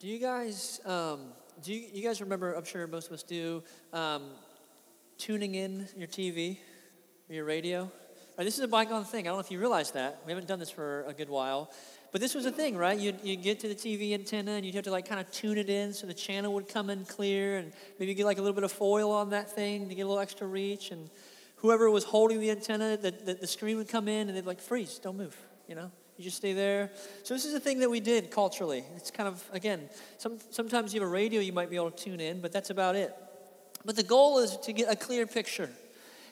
Do you guys, um, do you, you guys remember, I'm sure most of us do, um, tuning in your TV or your radio? Right, this is a bygone thing. I don't know if you realize that. We haven't done this for a good while. But this was a thing, right? You'd, you'd get to the TV antenna and you'd have to like kind of tune it in so the channel would come in clear and maybe get like a little bit of foil on that thing to get a little extra reach. And whoever was holding the antenna, the, the, the screen would come in and they'd like, freeze, don't move, you know? You just stay there. So this is a thing that we did culturally. It's kind of, again, some, sometimes you have a radio you might be able to tune in, but that's about it. But the goal is to get a clear picture.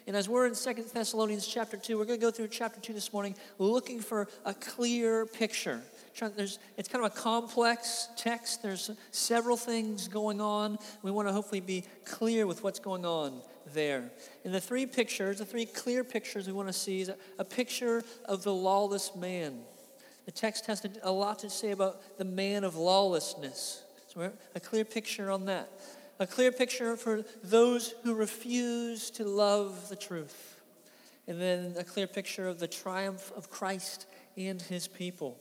And as we're in Second Thessalonians chapter 2, we're going to go through chapter 2 this morning looking for a clear picture. There's, it's kind of a complex text. There's several things going on. We want to hopefully be clear with what's going on there. And the three pictures, the three clear pictures we want to see is a, a picture of the lawless man. The text has a lot to say about the man of lawlessness. So a clear picture on that a clear picture for those who refuse to love the truth. And then a clear picture of the triumph of Christ and his people.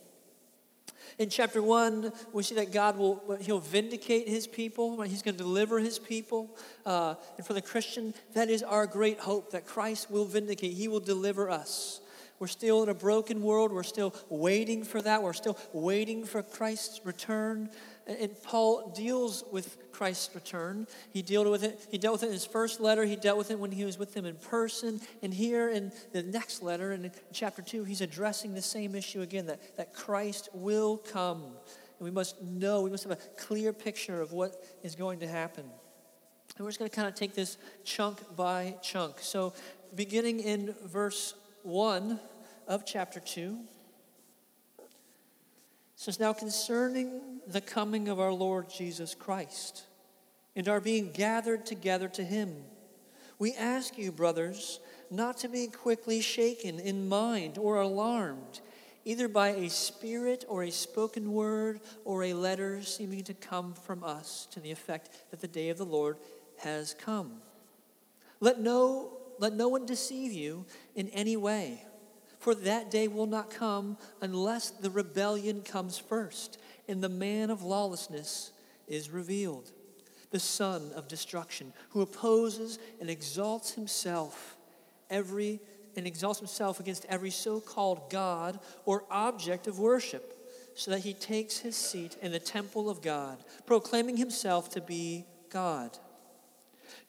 In chapter one, we see that God will he'll vindicate his people. Right? He's going to deliver his people. Uh, and for the Christian, that is our great hope that Christ will vindicate. He will deliver us. We're still in a broken world. We're still waiting for that. We're still waiting for Christ's return. And Paul deals with Christ's return. He dealt with it. He dealt with it in his first letter. He dealt with it when he was with them in person. And here in the next letter, in chapter two, he's addressing the same issue again: that, that Christ will come. And we must know, we must have a clear picture of what is going to happen. And we're just going to kind of take this chunk by chunk. So, beginning in verse 1 of chapter 2, says, Now concerning the coming of our Lord Jesus Christ and our being gathered together to him, we ask you, brothers, not to be quickly shaken in mind or alarmed, either by a spirit or a spoken word or a letter seeming to come from us to the effect that the day of the Lord has come. Let no, let no one deceive you in any way. For that day will not come unless the rebellion comes first, and the man of lawlessness is revealed, the son of destruction, who opposes and exalts himself every and exalts himself against every so-called God or object of worship, so that he takes his seat in the temple of God, proclaiming himself to be God.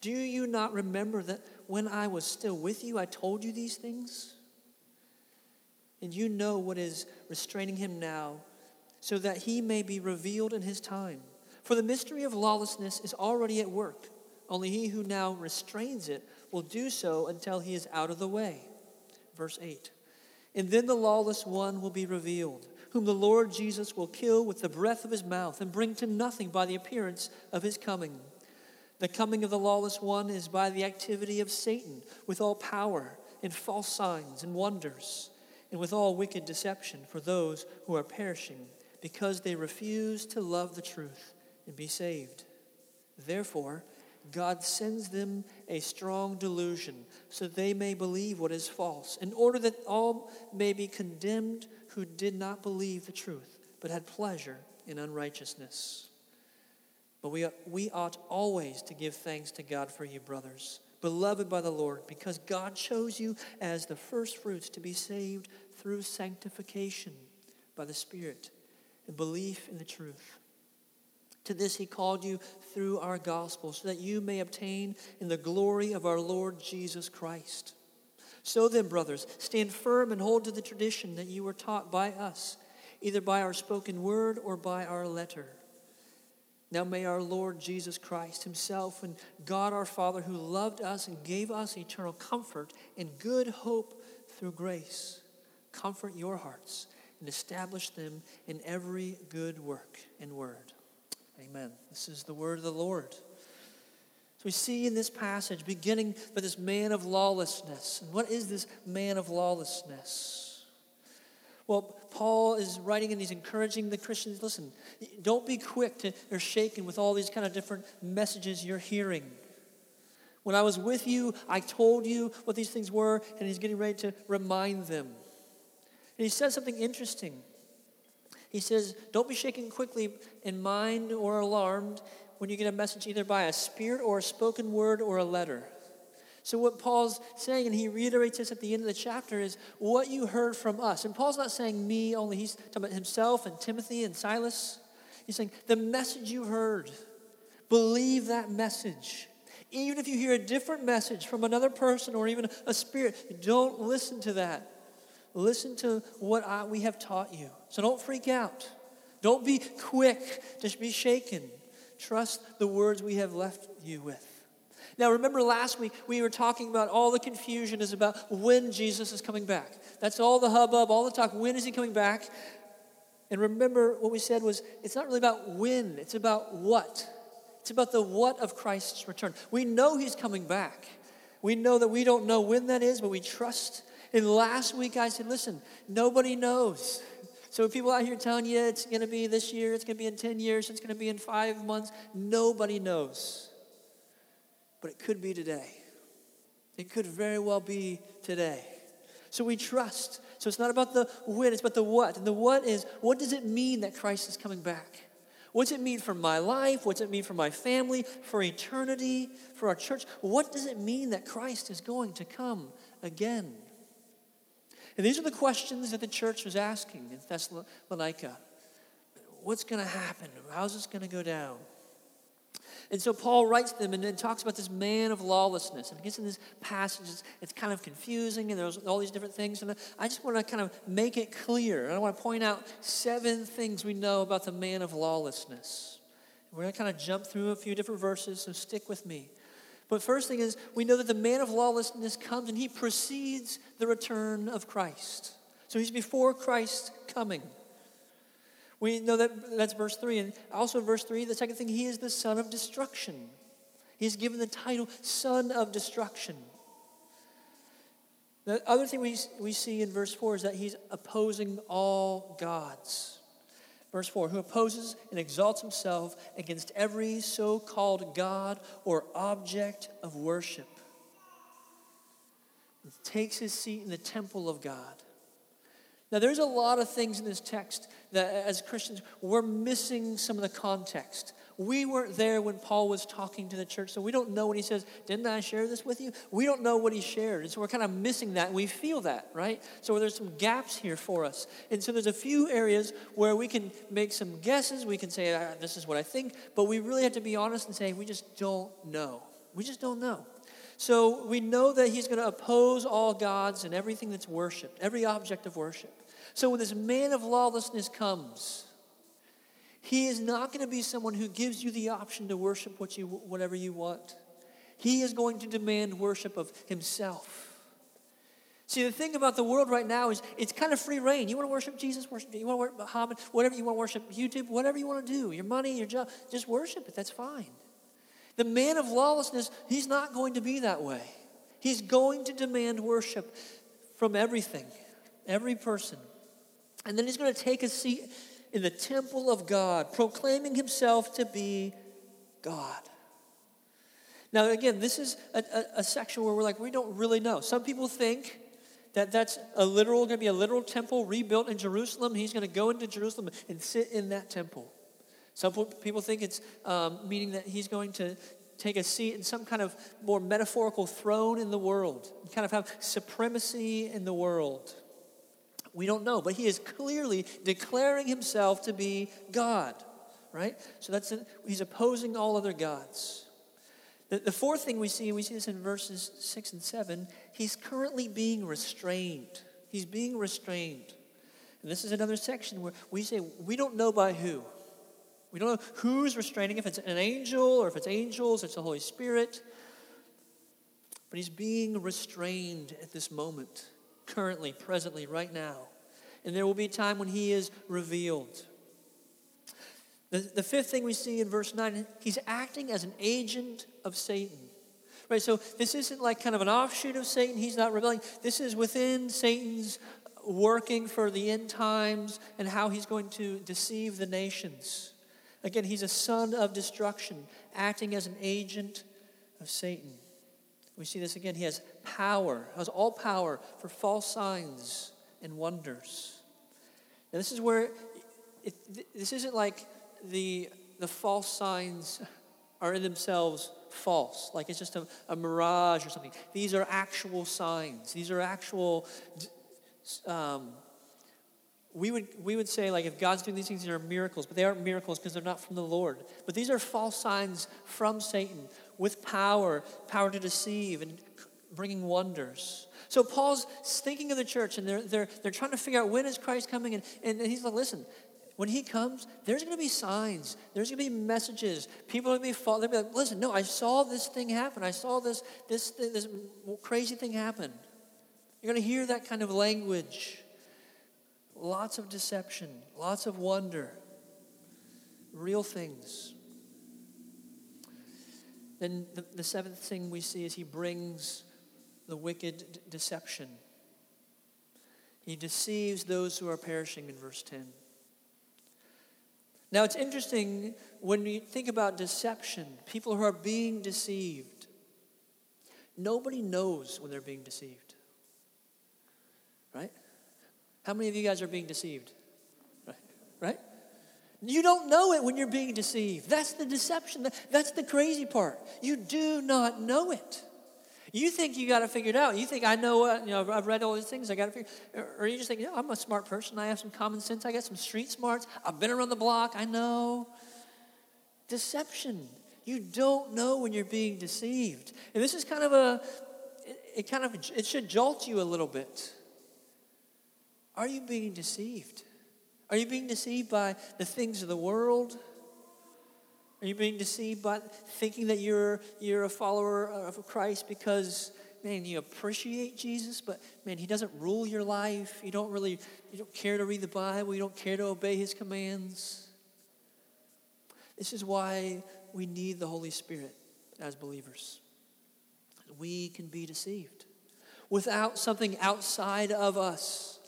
Do you not remember that when I was still with you, I told you these things? And you know what is restraining him now, so that he may be revealed in his time. For the mystery of lawlessness is already at work. Only he who now restrains it will do so until he is out of the way. Verse 8 And then the lawless one will be revealed, whom the Lord Jesus will kill with the breath of his mouth and bring to nothing by the appearance of his coming. The coming of the lawless one is by the activity of Satan with all power and false signs and wonders and with all wicked deception for those who are perishing, because they refuse to love the truth and be saved. Therefore, God sends them a strong delusion, so they may believe what is false, in order that all may be condemned who did not believe the truth, but had pleasure in unrighteousness. But we, we ought always to give thanks to God for you, brothers beloved by the Lord, because God chose you as the firstfruits to be saved through sanctification by the Spirit and belief in the truth. To this he called you through our gospel, so that you may obtain in the glory of our Lord Jesus Christ. So then, brothers, stand firm and hold to the tradition that you were taught by us, either by our spoken word or by our letter now may our Lord Jesus Christ Himself and God our Father, who loved us and gave us eternal comfort and good hope through grace, comfort your hearts and establish them in every good work and word. Amen. This is the word of the Lord. So we see in this passage, beginning with this man of lawlessness. And what is this man of lawlessness? Well, Paul is writing and he's encouraging the Christians listen, don't be quick to, or shaken with all these kind of different messages you're hearing. When I was with you, I told you what these things were, and he's getting ready to remind them. And he says something interesting. He says, Don't be shaken quickly in mind or alarmed when you get a message either by a spirit or a spoken word or a letter. So, what Paul's saying, and he reiterates this at the end of the chapter, is what you heard from us. And Paul's not saying me only, he's talking about himself and Timothy and Silas. He's saying, the message you heard, believe that message. Even if you hear a different message from another person or even a spirit, don't listen to that. Listen to what I, we have taught you. So don't freak out. Don't be quick to be shaken. Trust the words we have left you with. Now, remember last week we were talking about all the confusion is about when Jesus is coming back. That's all the hubbub, all the talk. When is he coming back? And remember what we said was it's not really about when, it's about what. It's about the what of Christ's return. We know he's coming back. We know that we don't know when that is, but we trust. And last week I said, listen, nobody knows. So people out here telling you it's going to be this year, it's going to be in 10 years, it's going to be in five months, nobody knows. But it could be today. It could very well be today. So we trust. So it's not about the when, it's about the what. And the what is what does it mean that Christ is coming back? What's it mean for my life? What's it mean for my family, for eternity, for our church? What does it mean that Christ is going to come again? And these are the questions that the church was asking in Thessalonica. What's going to happen? How's this going to go down? And so Paul writes them and then talks about this man of lawlessness. And he gets in this passage, it's, kind of confusing, and there's all these different things. And I just want to kind of make it clear. And I want to point out seven things we know about the man of lawlessness. We're going to kind of jump through a few different verses, so stick with me. But first thing is, we know that the man of lawlessness comes and he precedes the return of Christ. So he's before Christ's coming. We know that that's verse 3. And also, verse 3, the second thing, he is the son of destruction. He's given the title Son of Destruction. The other thing we, we see in verse 4 is that he's opposing all gods. Verse 4 Who opposes and exalts himself against every so called God or object of worship. Takes his seat in the temple of God. Now, there's a lot of things in this text that, as Christians, we're missing some of the context. We weren't there when Paul was talking to the church, so we don't know when he says, Didn't I share this with you? We don't know what he shared. And so we're kind of missing that, and we feel that, right? So there's some gaps here for us. And so there's a few areas where we can make some guesses. We can say, ah, This is what I think, but we really have to be honest and say, We just don't know. We just don't know. So we know that he's going to oppose all gods and everything that's worshiped, every object of worship. So when this man of lawlessness comes, he is not going to be someone who gives you the option to worship what you, whatever you want. He is going to demand worship of himself. See, the thing about the world right now is it's kind of free reign. You want to worship Jesus, worship. You want to worship Muhammad, whatever you want to worship, YouTube, whatever you want to do, your money, your job, just worship it. That's fine. The man of lawlessness, he's not going to be that way. He's going to demand worship from everything, every person. And then he's going to take a seat in the temple of God, proclaiming himself to be God. Now, again, this is a, a, a, section where we're like, we don't really know. Some people think that that's a literal, going to be a literal temple rebuilt in Jerusalem. He's going to go into Jerusalem and sit in that temple. Some people think it's um, meaning that he's going to take a seat in some kind of more metaphorical throne in the world, kind of have supremacy in the world. We don't know, but he is clearly declaring himself to be God, right? So that's he's opposing all other gods. The, the fourth thing we see, we see this in verses six and seven, he's currently being restrained. He's being restrained. And this is another section where we say we don't know by who. We don't know who's restraining, if it's an angel or if it's angels, it's the Holy Spirit. But he's being restrained at this moment currently, presently, right now. And there will be a time when he is revealed. The, the fifth thing we see in verse 9, he's acting as an agent of Satan. Right, so this isn't like kind of an offshoot of Satan. He's not rebelling. This is within Satan's working for the end times and how he's going to deceive the nations. Again, he's a son of destruction, acting as an agent of Satan. We see this again. He has power, has all power for false signs and wonders. Now, this is where this isn't like the, the false signs are in themselves false, like it's just a, a mirage or something. These are actual signs. These are actual. Um, we would, we would say, like, if God's doing these things, these are miracles, but they aren't miracles because they're not from the Lord. But these are false signs from Satan with power, power to deceive and bringing wonders. So Paul's thinking of the church and they're, they're, they're trying to figure out when is Christ coming. And, and he's like, listen, when he comes, there's going to be signs. There's going to be messages. People are going to be, they'll be like, listen, no, I saw this thing happen. I saw this, this, this crazy thing happen. You're going to hear that kind of language. Lots of deception, lots of wonder, real things. Then the, the seventh thing we see is he brings the wicked d- deception. He deceives those who are perishing in verse 10. Now, it's interesting when you think about deception, people who are being deceived, nobody knows when they're being deceived. Right? How many of you guys are being deceived? You don't know it when you're being deceived. That's the deception. That's the crazy part. You do not know it. You think you got it out. You think I know you know, I've read all these things, I got to figure Or you just think, yeah, I'm a smart person. I have some common sense. I got some street smarts. I've been around the block. I know. Deception. You don't know when you're being deceived. And this is kind of a, it, it kind of, it should jolt you a little bit. Are you being deceived? Are you being deceived by the things of the world? Are you being deceived by thinking that you're, you're a follower of Christ because, man, you appreciate Jesus, but, man, he doesn't rule your life. You don't really, you don't care to read the Bible. You don't care to obey his commands. This is why we need the Holy Spirit as believers. We can be deceived without something outside of us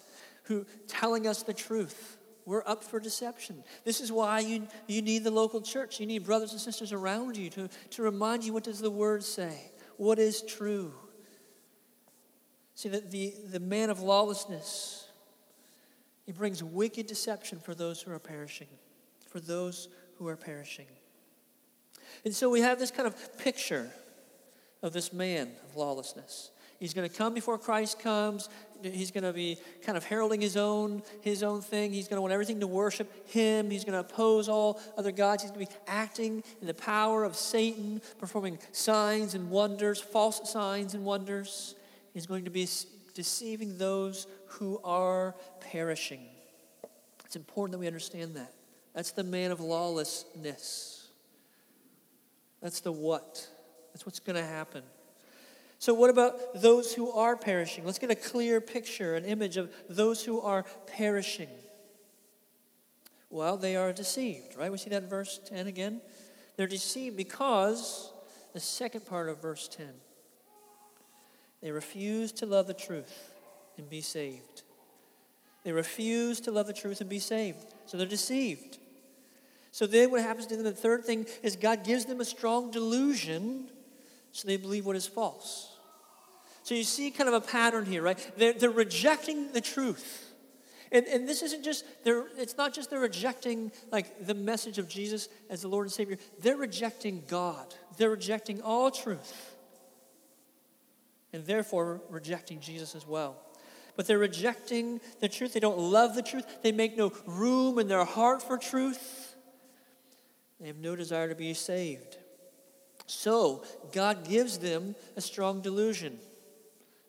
who telling us the truth we're up for deception. This is why you, you need the local church. You need brothers and sisters around you to, to remind you what does the word say? What is true? See, that the, the man of lawlessness, he brings wicked deception for those who are perishing. For those who are perishing. And so we have this kind of picture of this man of lawlessness. He's going to come before Christ comes. He's going to be kind of heralding his own, his own thing. He's going to want everything to worship him. He's going to oppose all other gods. He's going to be acting in the power of Satan, performing signs and wonders, false signs and wonders. He's going to be deceiving those who are perishing. It's important that we understand that. That's the man of lawlessness. That's the what. That's what's going to happen. So, what about those who are perishing? Let's get a clear picture, an image of those who are perishing. Well, they are deceived, right? We see that in verse 10 again. They're deceived because the second part of verse 10 they refuse to love the truth and be saved. They refuse to love the truth and be saved. So they're deceived. So then what happens to them? The third thing is God gives them a strong delusion so they believe what is false. So you see kind of a pattern here, right? They're, they're rejecting the truth. And, and this isn't just, they're, it's not just they're rejecting like the message of Jesus as the Lord and Savior. They're rejecting God. They're rejecting all truth. And therefore rejecting Jesus as well. But they're rejecting the truth. They don't love the truth. They make no room in their heart for truth. They have no desire to be saved. So God gives them a strong delusion.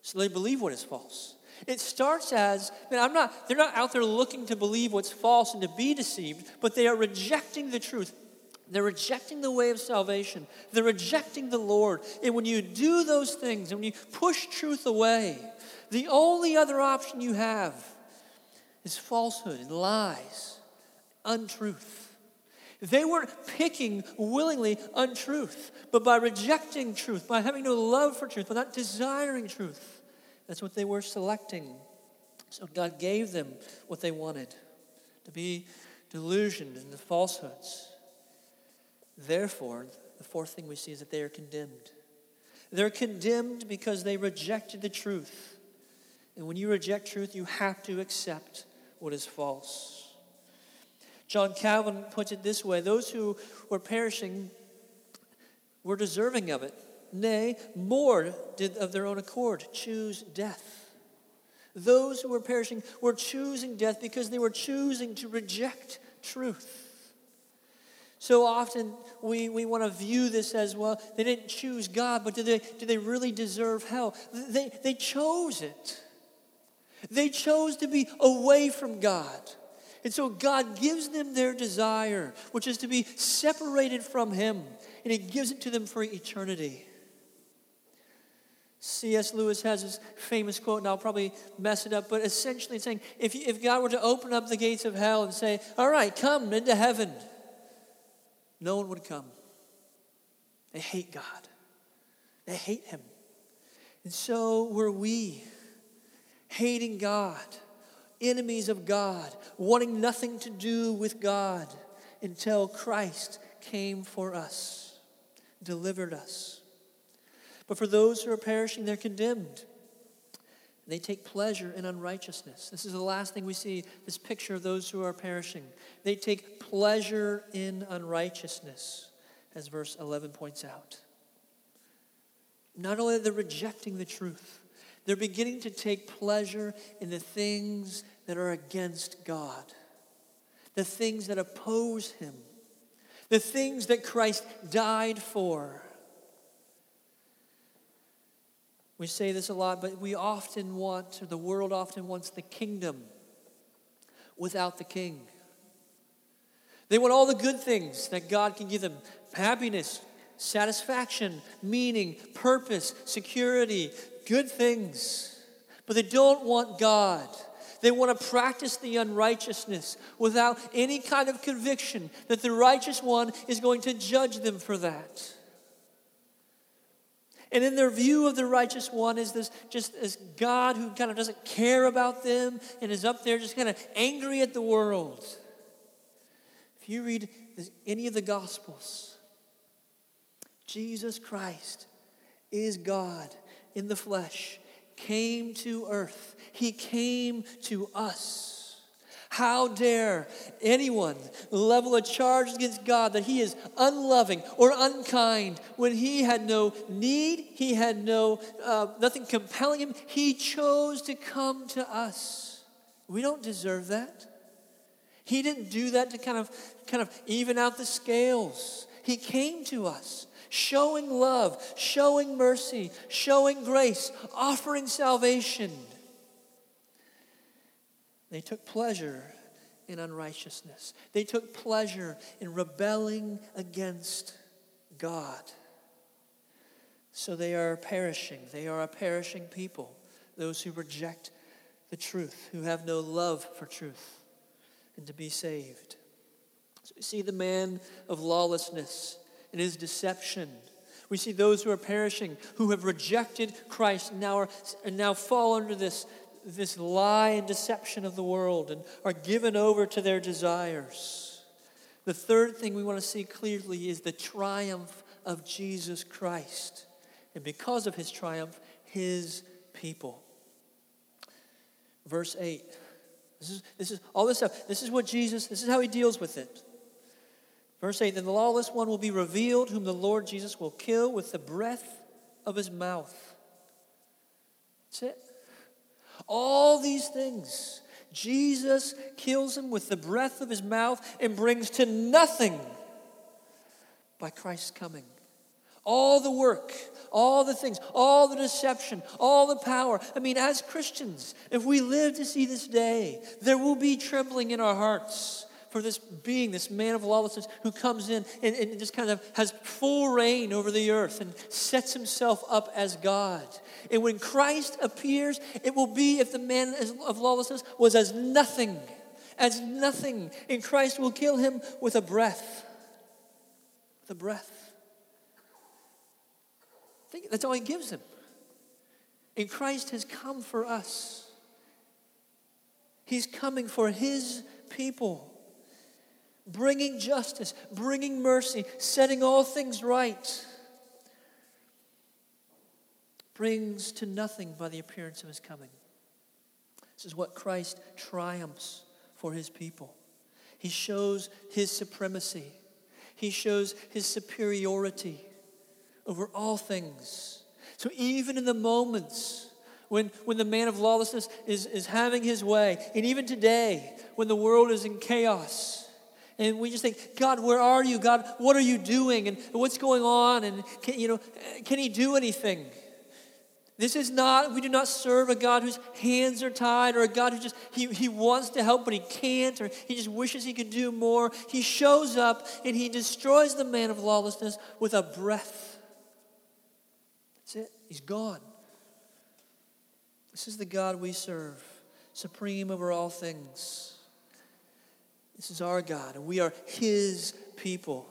So they believe what is false. It starts as, man, I'm not, they're not out there looking to believe what's false and to be deceived, but they are rejecting the truth. They're rejecting the way of salvation. They're rejecting the Lord. And when you do those things, and when you push truth away, the only other option you have is falsehood and lies, untruth. They weren't picking willingly untruth, but by rejecting truth, by having no love for truth, by not desiring truth, that's what they were selecting. So God gave them what they wanted to be delusioned in the falsehoods. Therefore, the fourth thing we see is that they are condemned. They're condemned because they rejected the truth. And when you reject truth, you have to accept what is false. John Calvin puts it this way those who were perishing were deserving of it. Nay, more did of their own accord choose death. Those who were perishing were choosing death because they were choosing to reject truth. So often we, we want to view this as well, they didn't choose God, but did they, did they really deserve hell? They, they chose it. They chose to be away from God. And so God gives them their desire, which is to be separated from Him, and He gives it to them for eternity. C.S. Lewis has this famous quote, and I'll probably mess it up, but essentially saying if, if God were to open up the gates of hell and say, All right, come into heaven, no one would come. They hate God, they hate Him. And so were we, hating God, enemies of God, wanting nothing to do with God until Christ came for us, delivered us. But for those who are perishing, they're condemned. They take pleasure in unrighteousness. This is the last thing we see this picture of those who are perishing. They take pleasure in unrighteousness, as verse 11 points out. Not only are they rejecting the truth, they're beginning to take pleasure in the things that are against God, the things that oppose Him, the things that Christ died for. We say this a lot, but we often want, or the world often wants, the kingdom without the king. They want all the good things that God can give them happiness, satisfaction, meaning, purpose, security, good things. But they don't want God. They want to practice the unrighteousness without any kind of conviction that the righteous one is going to judge them for that. And in their view of the righteous one is this just as God who kind of doesn't care about them and is up there just kind of angry at the world. If you read any of the Gospels, Jesus Christ is God in the flesh, came to earth, He came to us. How dare anyone level a charge against God that he is unloving or unkind when he had no need, he had no uh, nothing compelling him. He chose to come to us. We don't deserve that. He didn't do that to kind of kind of even out the scales. He came to us showing love, showing mercy, showing grace, offering salvation. They took pleasure in unrighteousness. They took pleasure in rebelling against God. So they are perishing. They are a perishing people, those who reject the truth, who have no love for truth and to be saved. So we see the man of lawlessness and his deception. We see those who are perishing, who have rejected Christ, and now, are, and now fall under this this lie and deception of the world and are given over to their desires. The third thing we want to see clearly is the triumph of Jesus Christ. And because of his triumph, his people. Verse 8. This is, this is all this stuff. This is what Jesus, this is how he deals with it. Verse 8 Then the lawless one will be revealed, whom the Lord Jesus will kill with the breath of his mouth. That's it. All these things, Jesus kills him with the breath of his mouth and brings to nothing by Christ's coming. All the work, all the things, all the deception, all the power. I mean, as Christians, if we live to see this day, there will be trembling in our hearts for this being, this man of lawlessness who comes in and, and, just kind of has full reign over the earth and sets himself up as God. And when Christ appears, it will be if the man of lawlessness was as nothing, as nothing. And Christ will kill him with a breath. A breath. Think, that's all he gives him. And Christ has come for us. He's coming for his people, bringing justice, bringing mercy, setting all things right brings to nothing by the appearance of his coming. This is what Christ triumphs for his people. He shows his supremacy, he shows his superiority over all things. So even in the moments when, when the man of lawlessness is, is having his way, and even today when the world is in chaos, and we just think, God, where are you? God, what are you doing? And what's going on? And can, you know, can he do anything? This is not, we do not serve a God whose hands are tied or a God who just, he, he wants to help but he can't or he just wishes he could do more. He shows up and he destroys the man of lawlessness with a breath. That's it. He's gone. This is the God we serve, supreme over all things. This is our God, and we are his people.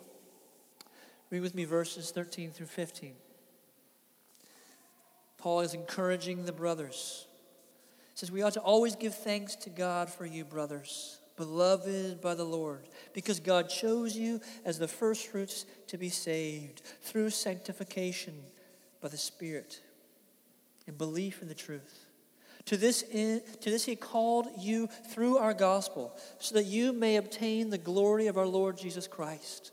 Read with me verses 13 through 15. Paul is encouraging the brothers. He says, We ought to always give thanks to God for you, brothers, beloved by the Lord, because God chose you as the firstfruits to be saved through sanctification by the Spirit and belief in the truth. To this, in, to this he called you through our gospel, so that you may obtain the glory of our Lord Jesus Christ.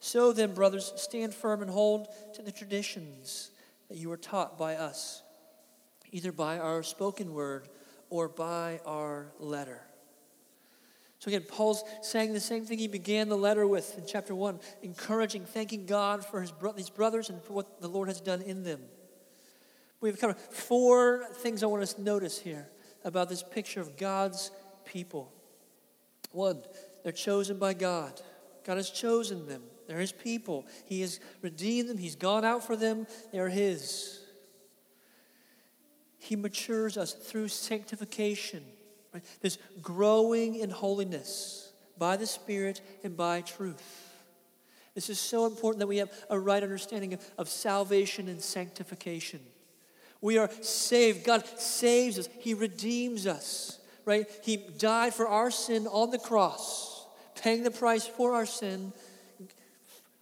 So then, brothers, stand firm and hold to the traditions that you were taught by us, either by our spoken word or by our letter. So again, Paul's saying the same thing he began the letter with in chapter 1, encouraging, thanking God for his these brothers and for what the Lord has done in them. We have covered four things I want us to notice here about this picture of God's people. One, they're chosen by God. God has chosen them. They're His people. He has redeemed them. He's gone out for them. They're His. He matures us through sanctification, right? this growing in holiness by the Spirit and by truth. This is so important that we have a right understanding of, of salvation and sanctification. We are saved. God saves us, He redeems us, right? He died for our sin on the cross, paying the price for our sin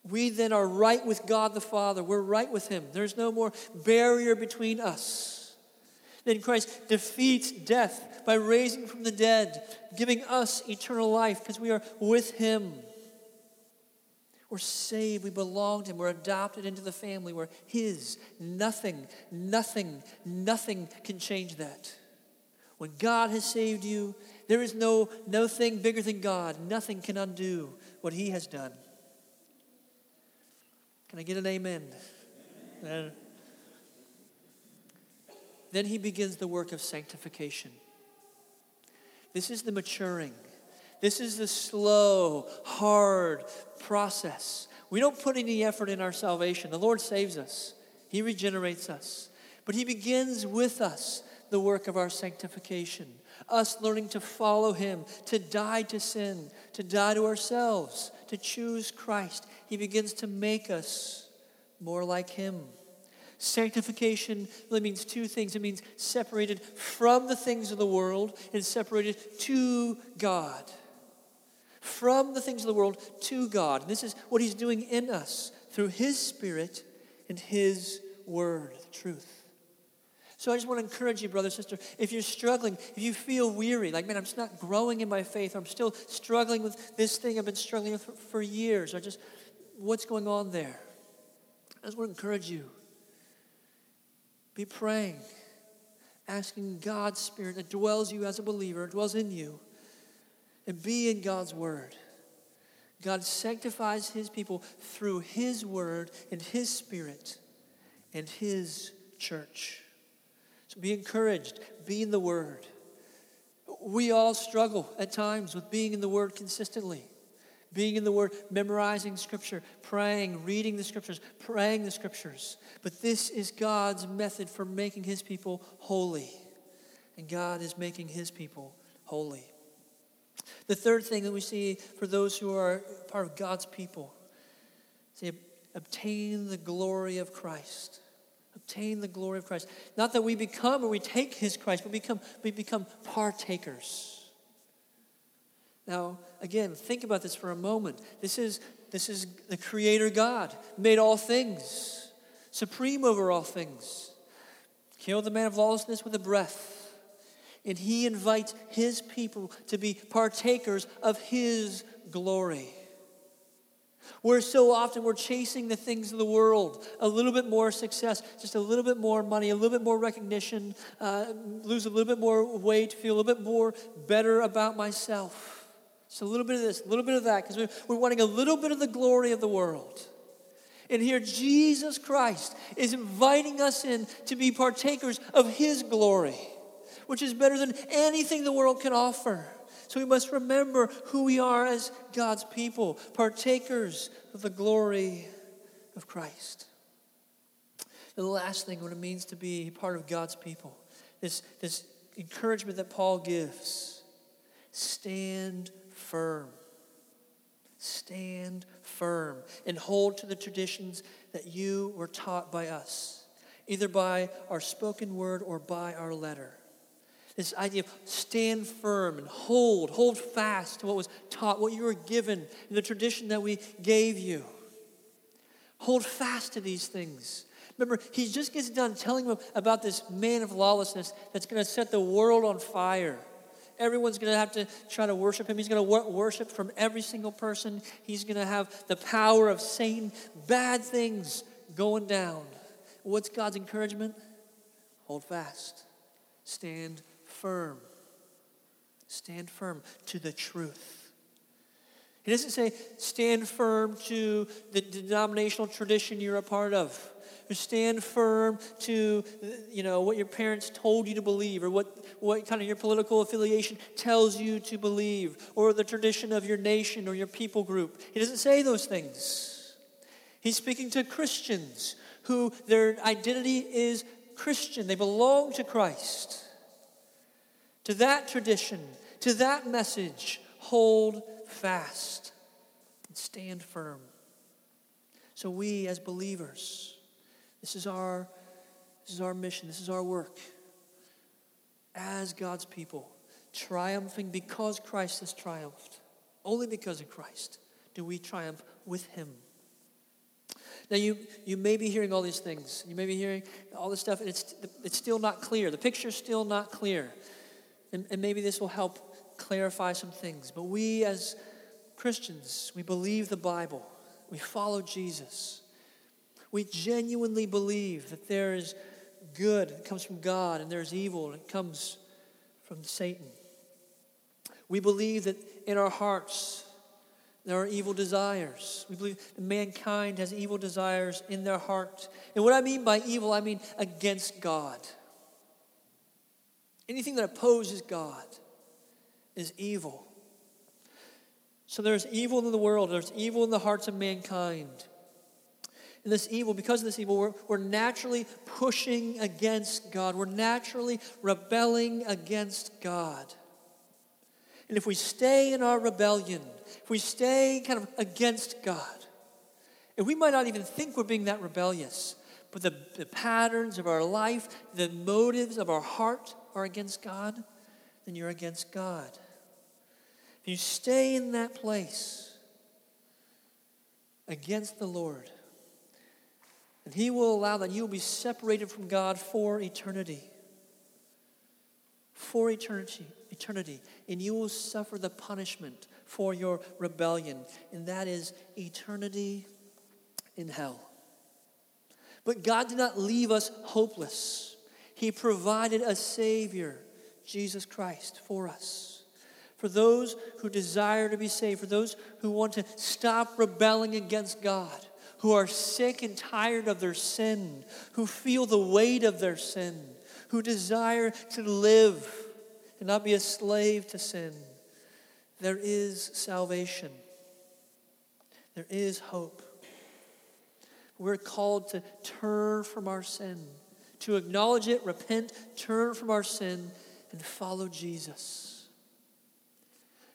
we then are right with God the Father. We're right with Him. There's no more barrier between us. Then Christ defeats death by raising from the dead, giving us eternal life because we are with Him. We're saved. We belong to Him. We're adopted into the family. We're His. Nothing, nothing, nothing can change that. When God has saved you, there is no, no thing bigger than God. Nothing can undo what He has done. Can I get an amen? amen? Then he begins the work of sanctification. This is the maturing. This is the slow, hard process. We don't put any effort in our salvation. The Lord saves us, He regenerates us. But He begins with us the work of our sanctification, us learning to follow Him, to die to sin, to die to ourselves, to choose Christ. He begins to make us more like Him. Sanctification really means two things. It means separated from the things of the world and separated to God. From the things of the world to God. And this is what He's doing in us through His Spirit and His Word, truth. So I just want to encourage you, brother, sister, if you're struggling, if you feel weary, like, man, I'm just not growing in my faith, or I'm still struggling with this thing I've been struggling with for, for years, or just what's going on there? I just want to encourage you. Be praying, asking God's Spirit that dwells you as a believer, dwells in you, and be in God's Word. God sanctifies His people through His Word and His Spirit and His church. So be encouraged, be in the Word. We all struggle at times with being in the Word consistently. Being in the Word, memorizing Scripture, praying, reading the Scriptures, praying the Scriptures. But this is God's method for making His people holy. And God is making His people holy. The third thing that we see for those who are part of God's people, they obtain the glory of Christ obtain the glory of Christ. Not that we become or we take his Christ, but become, we become partakers. Now, again, think about this for a moment. This is, this is the Creator God, made all things, supreme over all things. Killed the man of lawlessness with a breath. And he invites his people to be partakers of his glory. Where so often we're chasing the things of the world, a little bit more success, just a little bit more money, a little bit more recognition, uh, lose a little bit more weight, feel a little bit more better about myself. Just a little bit of this, a little bit of that, because we're, we're wanting a little bit of the glory of the world. And here, Jesus Christ is inviting us in to be partakers of His glory, which is better than anything the world can offer. So we must remember who we are as God's people, partakers of the glory of Christ. The last thing, what it means to be part of God's people, this, this encouragement that Paul gives stand firm. Stand firm and hold to the traditions that you were taught by us, either by our spoken word or by our letter. This idea of stand firm and hold, hold fast to what was taught, what you were given, in the tradition that we gave you. Hold fast to these things. Remember, he just gets done telling them about this man of lawlessness that's going to set the world on fire. Everyone's going to have to try to worship him. He's going to worship from every single person. He's going to have the power of saying bad things going down. What's God's encouragement? Hold fast. Stand firm. Stand firm to the truth. He doesn't say stand firm to the denominational tradition you're a part of. Or stand firm to you know what your parents told you to believe or what, what kind of your political affiliation tells you to believe or the tradition of your nation or your people group. He doesn't say those things. He's speaking to Christians who their identity is Christian. They belong to Christ to that tradition, to that message, hold fast and stand firm. So we as believers, this is our this is our mission, this is our work as God's people, triumphing because Christ has triumphed. Only because of Christ do we triumph with him. Now, you, you may be hearing all these things. You may be hearing all this stuff, and it's, it's still not clear. The picture's still not clear. And, and maybe this will help clarify some things. But we, as Christians, we believe the Bible, we follow Jesus. We genuinely believe that there is good that comes from God and there's evil that comes from Satan. We believe that in our hearts there are evil desires. We believe that mankind has evil desires in their heart. And what I mean by evil, I mean against God. Anything that opposes God is evil. So there's evil in the world, there's evil in the hearts of mankind. And this evil, because of this evil, we're, we're naturally pushing against God. We're naturally rebelling against God. And if we stay in our rebellion, if we stay kind of against God, and we might not even think we're being that rebellious, but the, the patterns of our life, the motives of our heart, are against God, then you're against God. If you stay in that place against the Lord, and He will allow that you will be separated from God for eternity. For eternity, eternity. And you will suffer the punishment for your rebellion, and that is eternity in hell. But God did not leave us hopeless. He provided a Savior, Jesus Christ, for us. For those who desire to be saved, for those who want to stop rebelling against God, who are sick and tired of their sin, who feel the weight of their sin, who desire to live and not be a slave to sin, there is salvation. There is hope. We're called to turn from our sin to acknowledge it, repent, turn from our sin, and follow Jesus.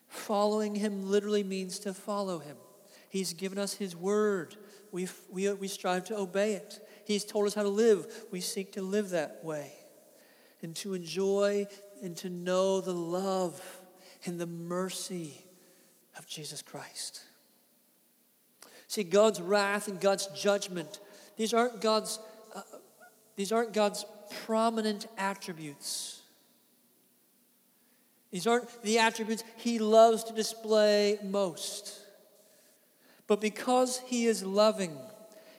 Following him literally means to follow him. He's given us his word. We, we, strive to obey it. He's told us how to live. We seek to live that way. And to enjoy and to know the love and the mercy of Jesus Christ. See, God's wrath and God's judgment, these aren't God's these aren't God's prominent attributes. These aren't the attributes he loves to display most. But because he is loving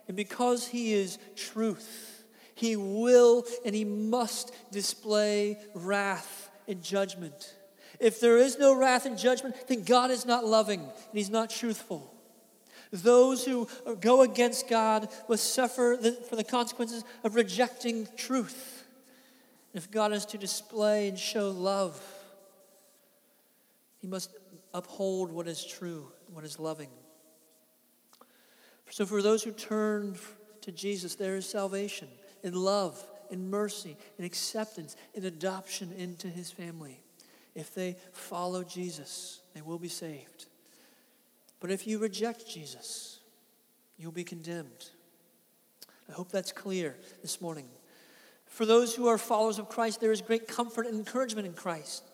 and because he is truth, he will and he must display wrath and judgment. If there is no wrath and judgment, then God is not loving and he's not truthful. Those who go against God must suffer the, for the consequences of rejecting truth. If God is to display and show love, he must uphold what is true, what is loving. So, for those who turn to Jesus, there is salvation in love, in mercy, in acceptance, in adoption into his family. If they follow Jesus, they will be saved. But if you reject Jesus, you'll be condemned. I hope that's clear this morning. For those who are followers of Christ, there is great comfort and encouragement in Christ.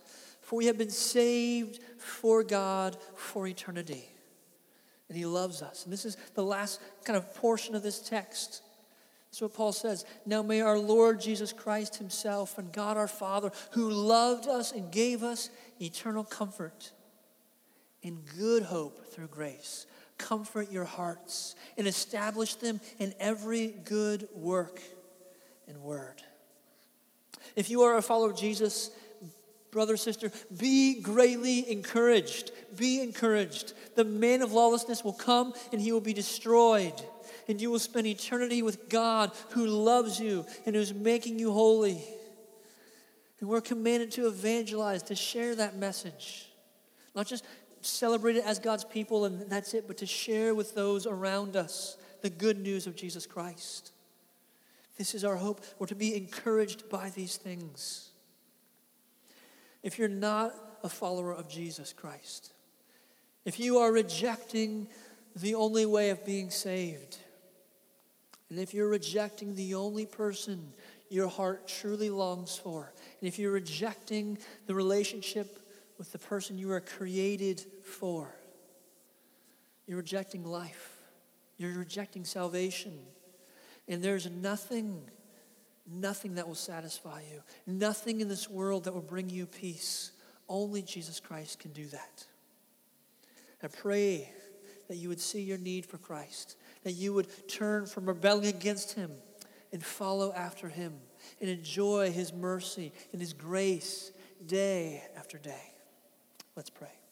For we have been saved for God for eternity. And He loves us. And this is the last kind of portion of this text. That's what Paul says. Now may our Lord Jesus Christ Himself and God our Father, who loved us and gave us eternal comfort in good hope through grace, comfort your hearts and establish them in every good work and word. If you are a follower of Jesus, brother, sister, be greatly encouraged. Be encouraged. The man of lawlessness will come and he will be destroyed. And you will spend eternity with God who loves you and who's making you holy. And we're commanded to evangelize, to share that message. Not just celebrate it as God's people and that's it, but to share with those around us the good news of Jesus Christ. This is our hope. We're to be encouraged by these things. If you're not a follower of Jesus Christ, if you are rejecting the only way of being saved, and if you're rejecting the only person your heart truly longs for, and if you're rejecting the relationship with the person you are created for, you're rejecting life, you're rejecting salvation. And there's nothing, nothing that will satisfy you, nothing in this world that will bring you peace. Only Jesus Christ can do that. I pray that you would see your need for Christ, that you would turn from rebelling against Him and follow after Him and enjoy His mercy and His grace day after day. Let's pray.